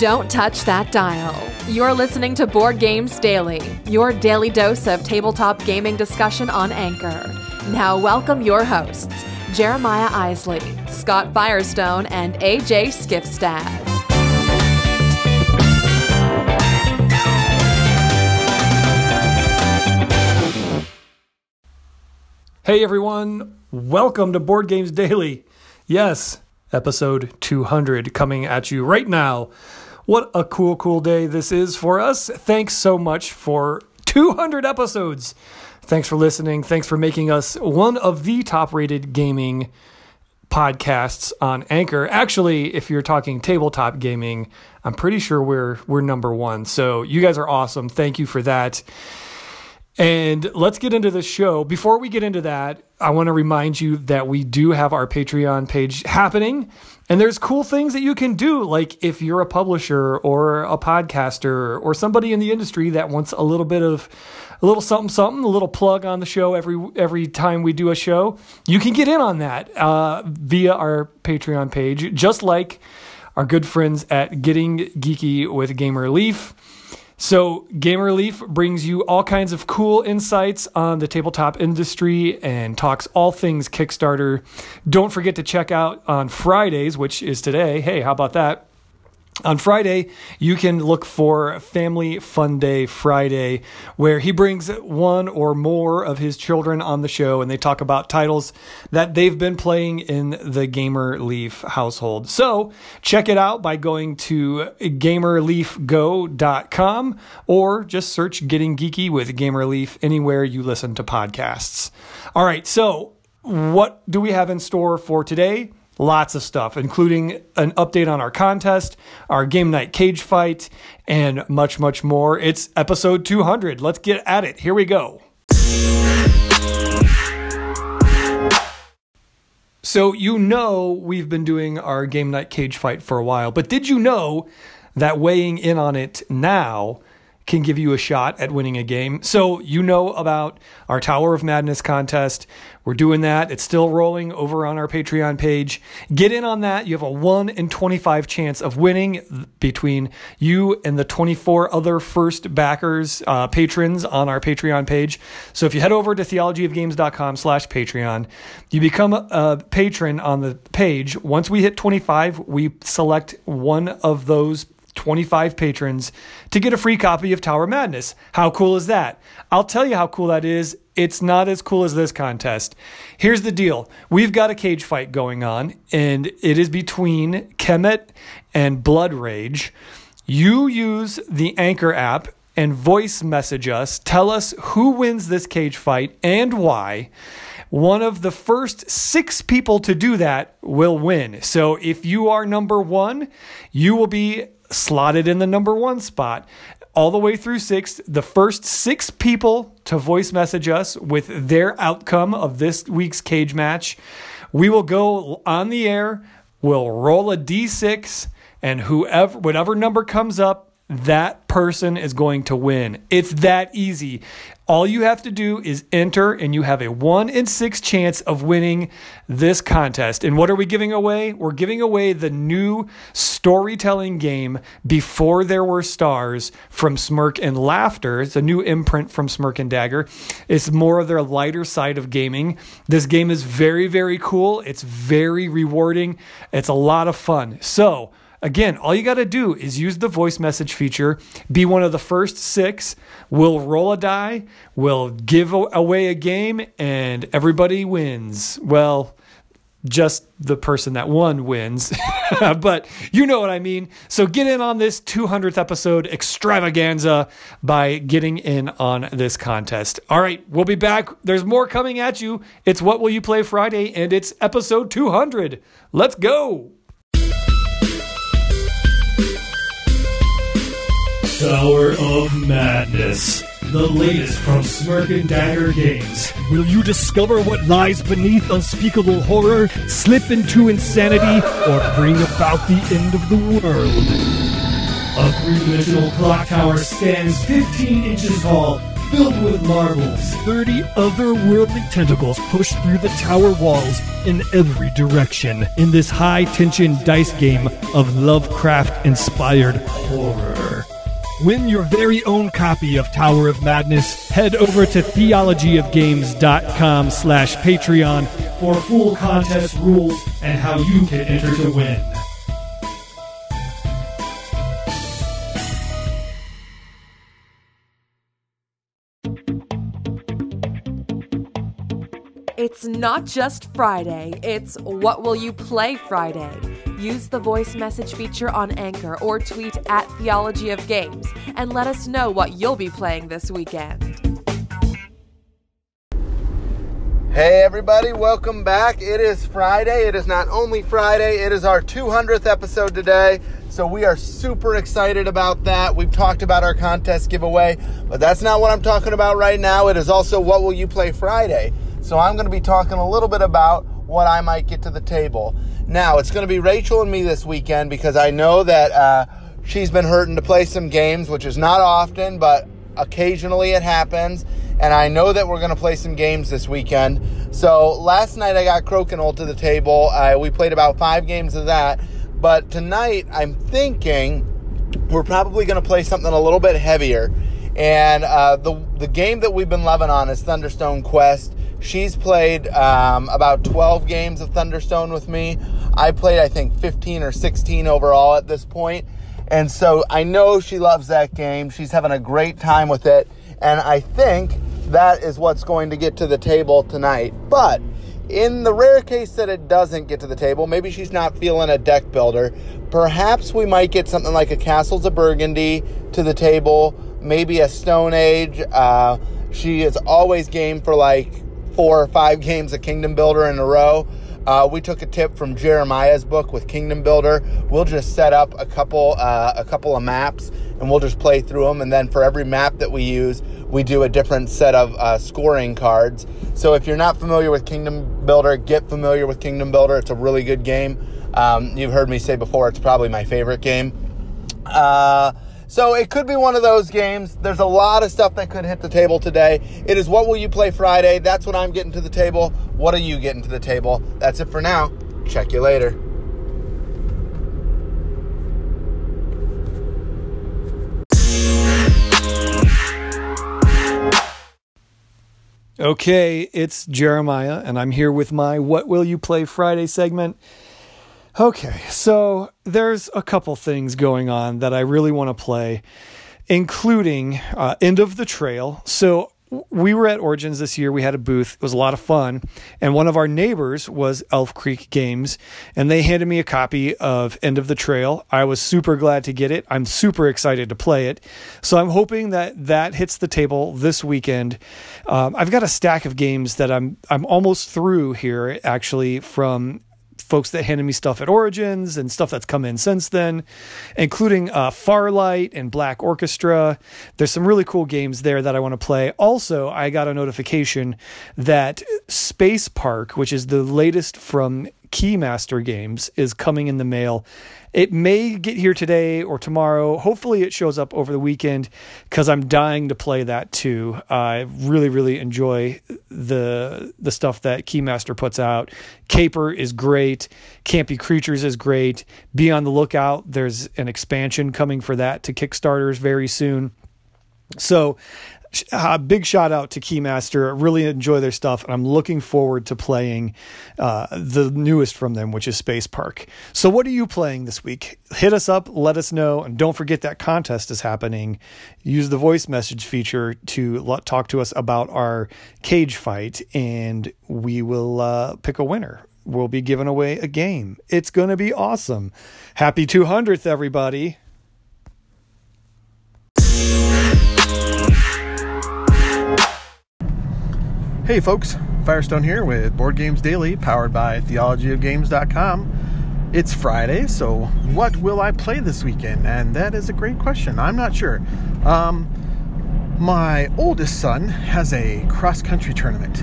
Don't touch that dial. You're listening to Board Games Daily, your daily dose of tabletop gaming discussion on Anchor. Now, welcome your hosts, Jeremiah Isley, Scott Firestone, and AJ Skifstad. Hey everyone, welcome to Board Games Daily. Yes, episode 200 coming at you right now. What a cool, cool day this is for us. Thanks so much for 200 episodes. Thanks for listening. Thanks for making us one of the top rated gaming podcasts on Anchor. Actually, if you're talking tabletop gaming, I'm pretty sure we're we're number 1. So, you guys are awesome. Thank you for that. And let's get into the show. Before we get into that, I want to remind you that we do have our Patreon page happening. And there's cool things that you can do. Like if you're a publisher or a podcaster or somebody in the industry that wants a little bit of a little something, something, a little plug on the show every every time we do a show, you can get in on that uh, via our Patreon page, just like our good friends at Getting Geeky with Gamer Leaf. So, Gamer Leaf brings you all kinds of cool insights on the tabletop industry and talks all things Kickstarter. Don't forget to check out on Fridays, which is today. Hey, how about that? On Friday, you can look for Family Fun Day Friday, where he brings one or more of his children on the show and they talk about titles that they've been playing in the Gamer Leaf household. So check it out by going to gamerleafgo.com or just search Getting Geeky with Gamer Leaf anywhere you listen to podcasts. All right, so what do we have in store for today? Lots of stuff, including an update on our contest, our game night cage fight, and much, much more. It's episode 200. Let's get at it. Here we go. So, you know, we've been doing our game night cage fight for a while, but did you know that weighing in on it now can give you a shot at winning a game. So, you know about our Tower of Madness contest. We're doing that. It's still rolling over on our Patreon page. Get in on that. You have a 1 in 25 chance of winning between you and the 24 other first backers, uh, patrons on our Patreon page. So, if you head over to theologyofgames.com slash Patreon, you become a, patron on the page. Once we hit 25, we select one of those 25 patrons to get a free copy of Tower Madness. How cool is that? I'll tell you how cool that is. It's not as cool as this contest. Here's the deal we've got a cage fight going on, and it is between Kemet and Blood Rage. You use the Anchor app and voice message us. Tell us who wins this cage fight and why. One of the first six people to do that will win. So if you are number one, you will be slotted in the number one spot all the way through six. The first six people to voice message us with their outcome of this week's cage match, we will go on the air. We'll roll a d6, and whoever, whatever number comes up, that person is going to win. It's that easy. All you have to do is enter, and you have a one in six chance of winning this contest. And what are we giving away? We're giving away the new storytelling game Before There Were Stars from Smirk and Laughter. It's a new imprint from Smirk and Dagger. It's more of their lighter side of gaming. This game is very, very cool. It's very rewarding. It's a lot of fun. So, Again, all you got to do is use the voice message feature, be one of the first six. We'll roll a die, we'll give away a game, and everybody wins. Well, just the person that won wins. but you know what I mean. So get in on this 200th episode extravaganza by getting in on this contest. All right, we'll be back. There's more coming at you. It's What Will You Play Friday, and it's episode 200. Let's go. Tower of Madness. The latest from Smirk and Dagger Games. Will you discover what lies beneath unspeakable horror, slip into insanity, or bring about the end of the world? A three-dimensional clock tower stands 15 inches tall, filled with marbles. 30 otherworldly tentacles push through the tower walls in every direction in this high tension dice game of Lovecraft inspired horror. Win your very own copy of Tower of Madness. Head over to theologyofgames.com slash Patreon for full contest rules and how you can enter to win. It's not just Friday, it's What Will You Play Friday. Use the voice message feature on Anchor or tweet at Theology of Games and let us know what you'll be playing this weekend. Hey everybody, welcome back. It is Friday. It is not only Friday, it is our 200th episode today. So we are super excited about that. We've talked about our contest giveaway, but that's not what I'm talking about right now. It is also what will you play Friday. So I'm going to be talking a little bit about what I might get to the table. Now, it's going to be Rachel and me this weekend because I know that uh, she's been hurting to play some games, which is not often, but occasionally it happens. And I know that we're going to play some games this weekend. So last night I got Crokinole to the table. Uh, we played about five games of that. But tonight I'm thinking we're probably going to play something a little bit heavier. And uh, the, the game that we've been loving on is Thunderstone Quest. She's played um, about 12 games of Thunderstone with me. I played, I think, 15 or 16 overall at this point. And so I know she loves that game. She's having a great time with it. And I think that is what's going to get to the table tonight. But in the rare case that it doesn't get to the table, maybe she's not feeling a deck builder, perhaps we might get something like a Castles of Burgundy to the table, maybe a Stone Age. Uh, she is always game for like four or five games of Kingdom Builder in a row. Uh, we took a tip from Jeremiah's book with Kingdom Builder. We'll just set up a couple uh, a couple of maps and we'll just play through them. And then for every map that we use, we do a different set of uh, scoring cards. So if you're not familiar with Kingdom Builder, get familiar with Kingdom Builder. It's a really good game. Um, you've heard me say before, it's probably my favorite game. So it could be one of those games. There's a lot of stuff that could hit the table today. It is what will you play Friday? That's what I'm getting to the table. What are you getting to the table? That's it for now. Check you later. Okay, it's Jeremiah, and I'm here with my What Will You Play Friday segment. Okay, so there's a couple things going on that I really want to play, including uh, End of the Trail. So we were at Origins this year. We had a booth. It was a lot of fun. And one of our neighbors was Elf Creek Games, and they handed me a copy of End of the Trail. I was super glad to get it. I'm super excited to play it. So I'm hoping that that hits the table this weekend. Um, I've got a stack of games that I'm I'm almost through here actually from folks that handed me stuff at Origins and stuff that's come in since then, including uh, Farlight and Black Orchestra. There's some really cool games there that I want to play. Also, I got a notification that Space Park, which is the latest from Keymaster Games, is coming in the mail. It may get here today or tomorrow. Hopefully, it shows up over the weekend because I'm dying to play that too. I really, really enjoy the the stuff that Keymaster puts out. Caper is great. Campy Creatures is great. Be on the lookout. There's an expansion coming for that to Kickstarters very soon. So a big shout out to Keymaster. I really enjoy their stuff, and I'm looking forward to playing uh, the newest from them, which is Space Park. So, what are you playing this week? Hit us up, let us know, and don't forget that contest is happening. Use the voice message feature to talk to us about our cage fight, and we will uh, pick a winner. We'll be giving away a game. It's going to be awesome. Happy 200th, everybody. Hey folks, Firestone here with Board Games Daily, powered by theologyofgames.com. It's Friday, so what will I play this weekend? And that is a great question. I'm not sure. Um, my oldest son has a cross country tournament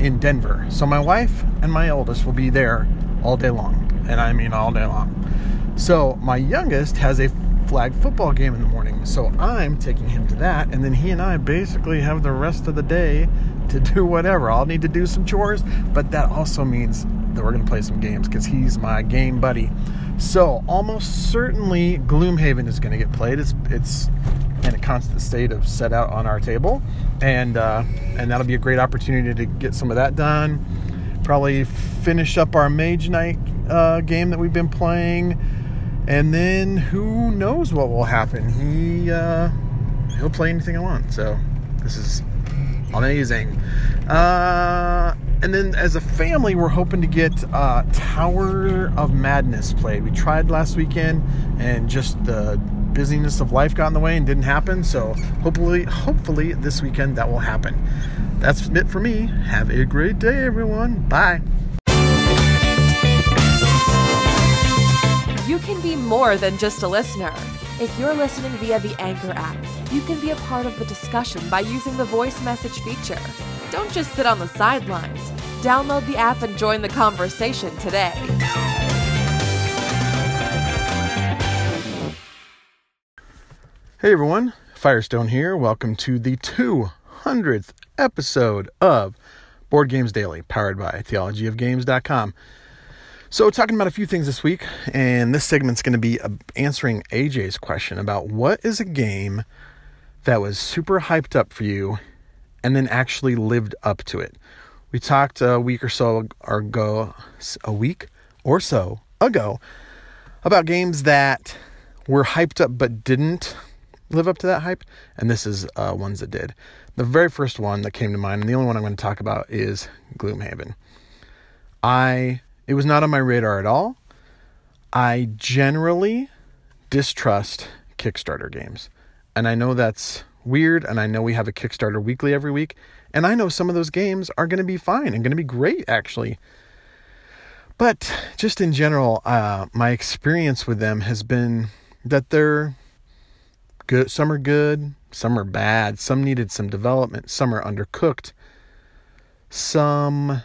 in Denver, so my wife and my oldest will be there all day long, and I mean all day long. So my youngest has a flag football game in the morning. So I'm taking him to that, and then he and I basically have the rest of the day to do whatever. I'll need to do some chores, but that also means that we're going to play some games because he's my game buddy. So almost certainly Gloomhaven is going to get played. It's it's in a constant state of set out on our table, and uh, and that'll be a great opportunity to get some of that done. Probably finish up our Mage Knight uh, game that we've been playing, and then who knows what will happen. He uh, he'll play anything I want. So this is amazing. Uh, and then as a family, we're hoping to get uh, Tower of Madness played. We tried last weekend, and just the busyness of life got in the way and didn't happen. So hopefully, hopefully this weekend that will happen. That's it for me. Have a great day, everyone. Bye. You can be more than just a listener. If you're listening via the Anchor app, you can be a part of the discussion by using the voice message feature. Don't just sit on the sidelines. Download the app and join the conversation today. Hey everyone, Firestone here. Welcome to the 200th episode of Board Games Daily, powered by theologyofgames.com. So, talking about a few things this week, and this segment's going to be uh, answering AJ's question about what is a game that was super hyped up for you and then actually lived up to it. We talked a week or so ago, a week or so ago, about games that were hyped up but didn't live up to that hype, and this is uh, ones that did. The very first one that came to mind, and the only one I'm going to talk about, is Gloomhaven. I it was not on my radar at all. I generally distrust Kickstarter games. And I know that's weird, and I know we have a Kickstarter weekly every week, and I know some of those games are going to be fine and going to be great, actually. But just in general, uh, my experience with them has been that they're good. Some are good, some are bad, some needed some development, some are undercooked, some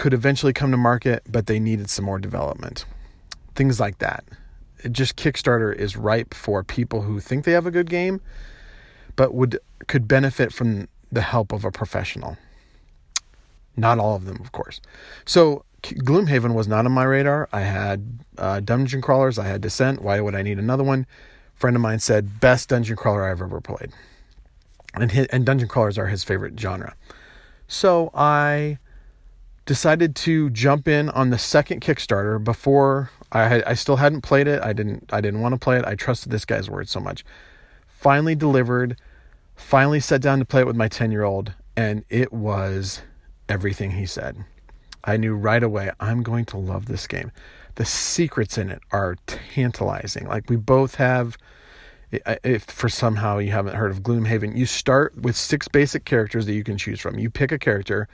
could eventually come to market, but they needed some more development. Things like that. It just Kickstarter is ripe for people who think they have a good game, but would could benefit from the help of a professional. Not all of them, of course. So Gloomhaven was not on my radar. I had uh, Dungeon Crawlers. I had Descent. Why would I need another one? A friend of mine said best dungeon crawler I've ever played, and his, and dungeon crawlers are his favorite genre. So I decided to jump in on the second Kickstarter before I had, I still hadn't played it. I didn't I didn't want to play it. I trusted this guy's word so much. Finally delivered. Finally sat down to play it with my 10-year-old and it was everything he said. I knew right away I'm going to love this game. The secrets in it are tantalizing. Like we both have if for somehow you haven't heard of Gloomhaven, you start with six basic characters that you can choose from. You pick a character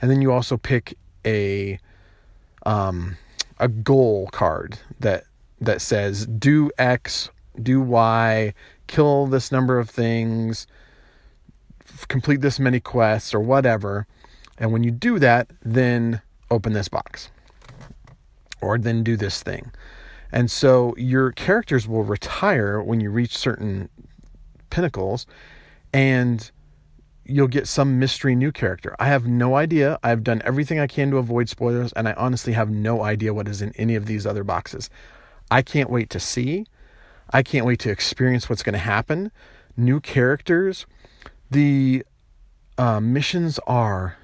and then you also pick a um, a goal card that that says do X, do Y, kill this number of things, complete this many quests or whatever. And when you do that, then open this box or then do this thing. And so your characters will retire when you reach certain pinnacles and you'll get some mystery new character. I have no idea. I've done everything I can to avoid spoilers, and I honestly have no idea what is in any of these other boxes. I can't wait to see. I can't wait to experience what's going to happen. New characters. The uh, missions are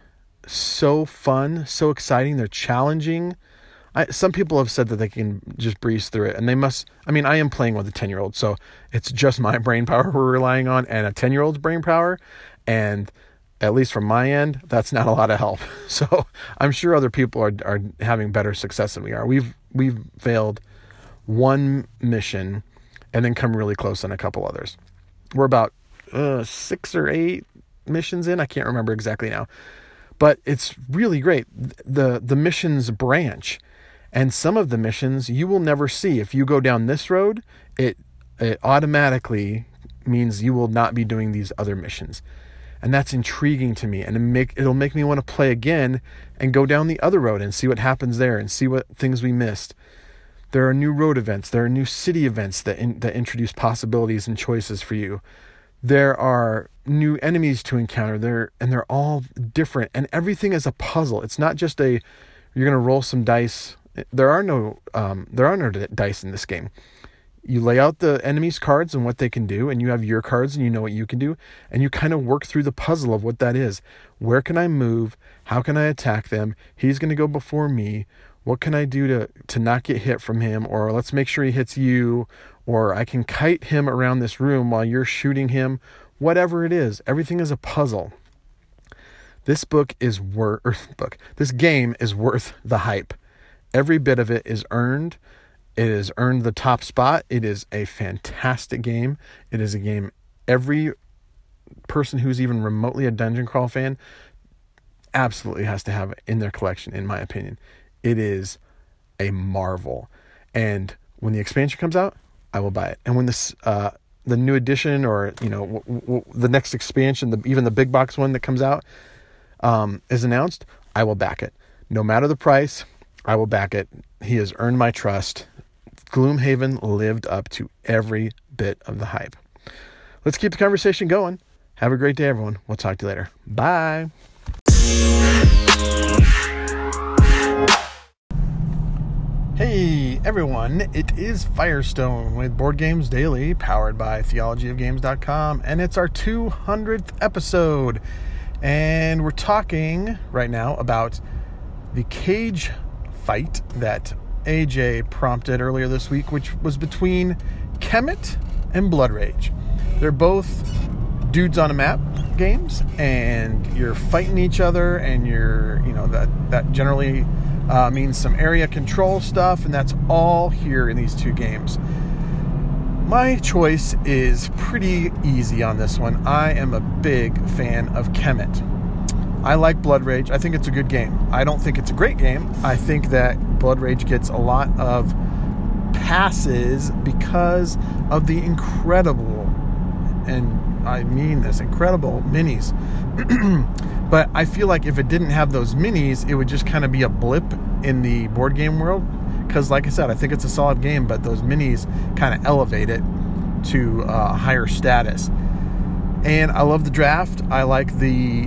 so fun, so exciting. They're challenging. I, some people have said that they can just breeze through it, and they must. I mean, I am playing with a 10 year old, so it's just my brain power we're relying on and a 10 year old's brain power. And at least from my end, that's not a lot of help. So I'm sure other people are are having better success than we are. We've we've failed one mission and then come really close on a couple others. We're about uh, six or eight missions in. I can't remember exactly now, but it's really great. the The missions branch, and some of the missions you will never see if you go down this road. It it automatically means you will not be doing these other missions and that's intriguing to me and it make it'll make me want to play again and go down the other road and see what happens there and see what things we missed There are new road events. There are new city events that in, that introduce possibilities and choices for you. There are new enemies to encounter. There and they're all different, and everything is a puzzle. It's not just a you're going to roll some dice. There are no um, there are no dice in this game. You lay out the enemy's cards and what they can do, and you have your cards and you know what you can do, and you kind of work through the puzzle of what that is. Where can I move? How can I attack them? He's going to go before me what can I do to to not get hit from him or let's make sure he hits you or I can kite him around this room while you're shooting him whatever it is everything is a puzzle this book is worth book this game is worth the hype every bit of it is earned it has earned the top spot it is a fantastic game it is a game every person who's even remotely a dungeon crawl fan absolutely has to have in their collection in my opinion it is a marvel. And when the expansion comes out, I will buy it. And when this uh, the new edition or you know w- w- the next expansion, the, even the big box one that comes out um, is announced, I will back it. No matter the price, I will back it. He has earned my trust. Gloomhaven lived up to every bit of the hype. Let's keep the conversation going. Have a great day, everyone. We'll talk to you later. Bye. Hey everyone, it is Firestone with Board Games Daily, powered by theologyofgames.com, and it's our 200th episode. And we're talking right now about the cage fight that AJ prompted earlier this week, which was between Kemet and Blood Rage. They're both dudes on a map games, and you're fighting each other, and you're, you know, that, that generally uh, means some area control stuff, and that's all here in these two games. My choice is pretty easy on this one. I am a big fan of Kemet. I like Blood Rage. I think it's a good game. I don't think it's a great game. I think that Blood Rage gets a lot of passes because of the incredible, and I mean this, incredible minis But I feel like if it didn't have those minis, it would just kind of be a blip in the board game world. Because, like I said, I think it's a solid game, but those minis kind of elevate it to uh, higher status. And I love the draft. I like the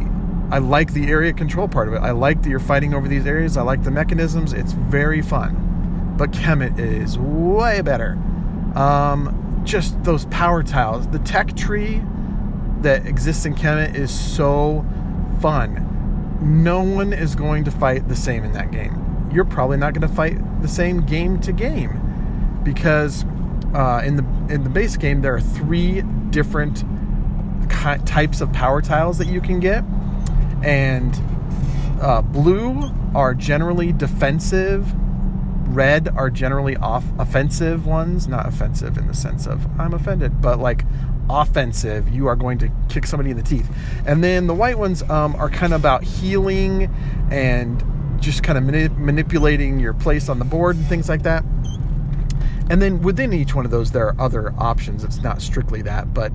I like the area control part of it. I like that you're fighting over these areas. I like the mechanisms. It's very fun. But Kemet is way better. Um, just those power tiles. The tech tree that exists in Kemet is so fun. No one is going to fight the same in that game. You're probably not going to fight the same game to game because uh, in the in the base game there are three different types of power tiles that you can get, and uh, blue are generally defensive. Red are generally off offensive ones, not offensive in the sense of I'm offended, but like offensive, you are going to kick somebody in the teeth. And then the white ones um, are kind of about healing and just kind of mani- manipulating your place on the board and things like that. And then within each one of those, there are other options. It's not strictly that, but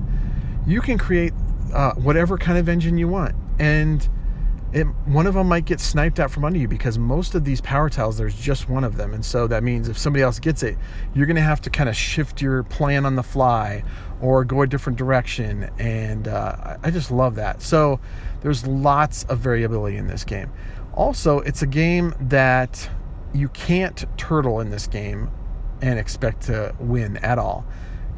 you can create uh, whatever kind of engine you want. And it, one of them might get sniped out from under you because most of these power tiles there's just one of them. And so that means if somebody else gets it you're going to have to kind of shift your plan on the fly or go a different direction. And uh, i just love that. So there's lots of variability in this game. Also it's a game that you can't turtle in this game and expect to win at all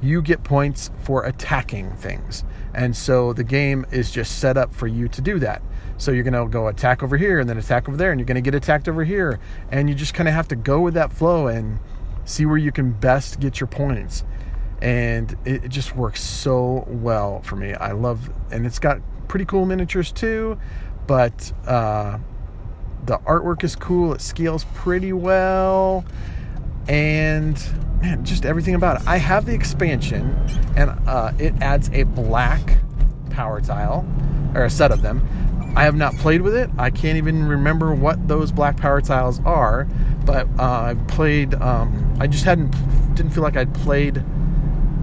you get points for attacking things and so the game is just set up for you to do that so you're going to go attack over here and then attack over there, and you're going to get attacked over here. And you just kind of have to go with that flow and see where you can best get your points. And it, just works so well for me. I love, and it's got pretty cool miniatures too, but uh, the artwork is cool. It scales pretty well. And man, just everything about it. I have the expansion, and uh, it adds a black power tile, or a set of them I have not played with it. I can't even remember what those black power tiles are, but uh, I've played. Um, I just hadn't didn't feel like I'd played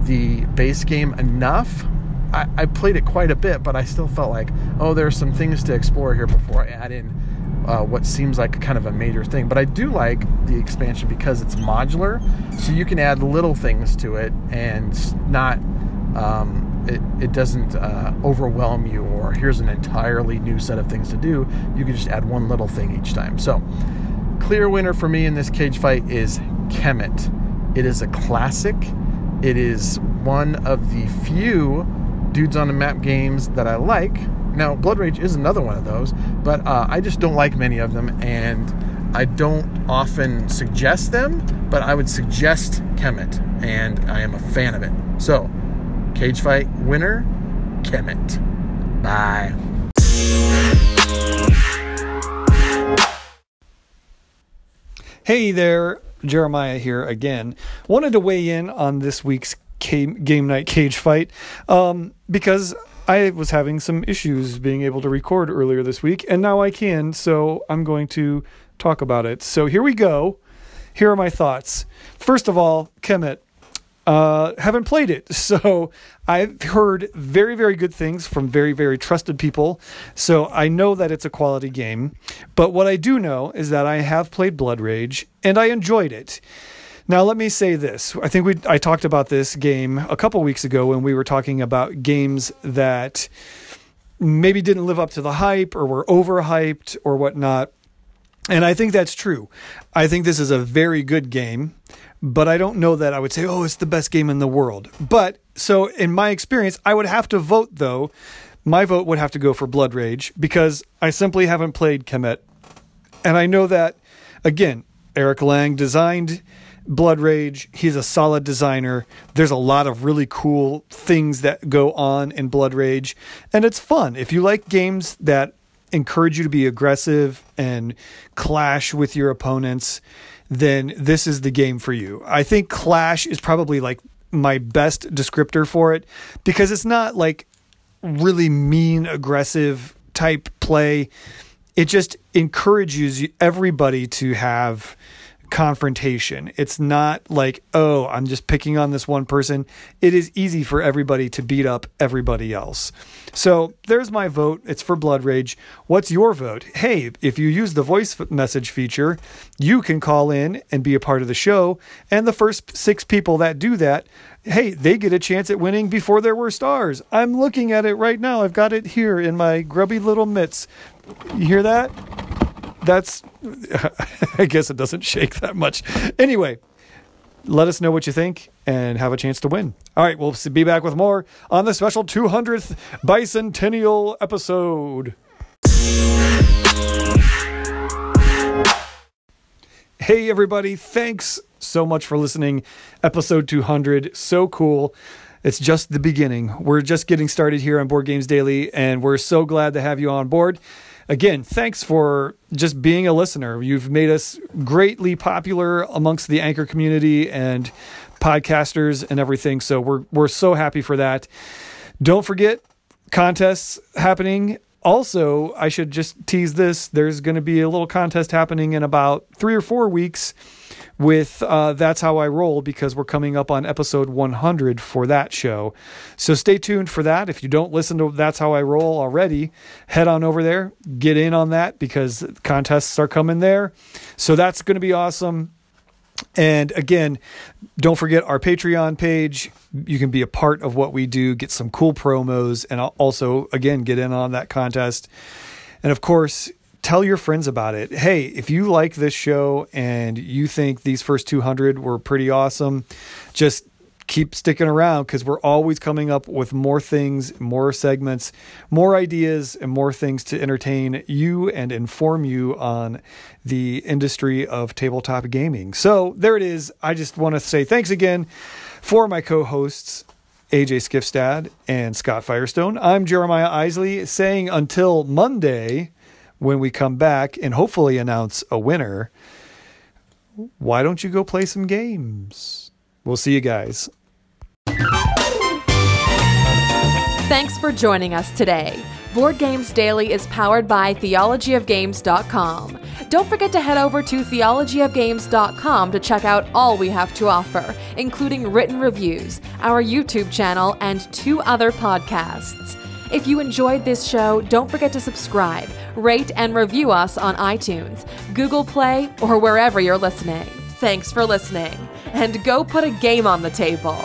the base game enough. I, I, played it quite a bit, but I still felt like, oh, there's some things to explore here before I add in uh, what seems like kind of a major thing. But I do like the expansion because it's modular, so you can add little things to it and not. Um, it, it doesn't uh, overwhelm you or here's an entirely new set of things to do you can just add one little thing each time so clear winner for me in this cage fight is kemet it is a classic it is one of the few dudes on the map games that i like now blood rage is another one of those but uh, i just don't like many of them and i don't often suggest them but i would suggest kemet and i am a fan of it so Cage fight winner, Kemet. Bye. Hey there, Jeremiah here again. Wanted to weigh in on this week's game night cage fight um, because I was having some issues being able to record earlier this week, and now I can, so I'm going to talk about it. So here we go. Here are my thoughts. First of all, Kemet, uh, haven't played it. So I've heard very, very good things from very, very trusted people. So I know that it's a quality game. But what I do know is that I have played Blood Rage and I enjoyed it. Now let me say this. I think we I talked about this game a couple weeks ago when we were talking about games that maybe didn't live up to the hype or were overhyped or whatnot. And I think that's true. I think this is a very good game but I don't know that I would say, oh, it's the best game in the world. But so in my experience, I would have to vote though. My vote would have to go for Blood Rage because I simply haven't played Kemet. And I know that, again, Eric Lang designed Blood Rage. He's a solid designer. There's a lot of really cool things that go on in Blood Rage. And it's fun. If you like games that encourage you to be aggressive and clash with your opponents, then this is the game for you. I think Clash is probably like my best descriptor for it because it's not like really mean, aggressive type play. It just encourages everybody to have confrontation. It's not like, oh, I'm just picking on this one person. It is easy for everybody to beat up everybody else. So there's my vote. It's for Blood Rage. What's your vote? Hey, if you use the voice message feature, you can call in and be a part of the show. And the first six people that do that, hey, they get a chance at winning before there were stars. I'm looking at it right now. I've got it here in my grubby little mitts. You hear that? That's I guess it doesn't shake that much. Anyway, let us know what you think and have a chance to win. All right, we'll be back with more on the special 200th bicentennial episode. Hey, everybody, thanks so much for listening. Episode 200, so cool. It's just the beginning. We're just getting started here on Board Games Daily, and we're so glad to have you on board again, thanks for just being a listener. You've made us greatly popular amongst the anchor community and podcasters and everything. So we're we're so happy for that. Don't forget contests happening. Also, I should just tease this. There's going to be a little contest happening in about three or four weeks with uh, That's How I Roll because we're coming up on episode 100 for that show. So stay tuned for that. If you don't listen to That's How I Roll already, head on over there, get in on that because contests are coming there. So that's going to be awesome. And again, don't forget our Patreon page. You can be a part of what we do, get some cool promos, and also, again, get in on that contest. And of course, tell your friends about it. Hey, if you like this show and you think these first 200 were pretty awesome, just keep sticking around because we're always coming up with more things, more segments, more ideas, and more things to entertain you and inform you on the industry of tabletop gaming. So there it is. I just want to say thanks again for my co hosts. AJ Skifstad and Scott Firestone. I'm Jeremiah Isley saying until Monday, when we come back and hopefully announce a winner, why don't you go play some games? We'll see you guys. Thanks for joining us today. Board Games Daily is powered by theologyofgames.com. Don't forget to head over to theologyofgames.com to check out all we have to offer, including written reviews, our YouTube channel, and two other podcasts. If you enjoyed this show, don't forget to subscribe, rate, and review us on iTunes, Google Play, or wherever you're listening. Thanks for listening, and go put a game on the table.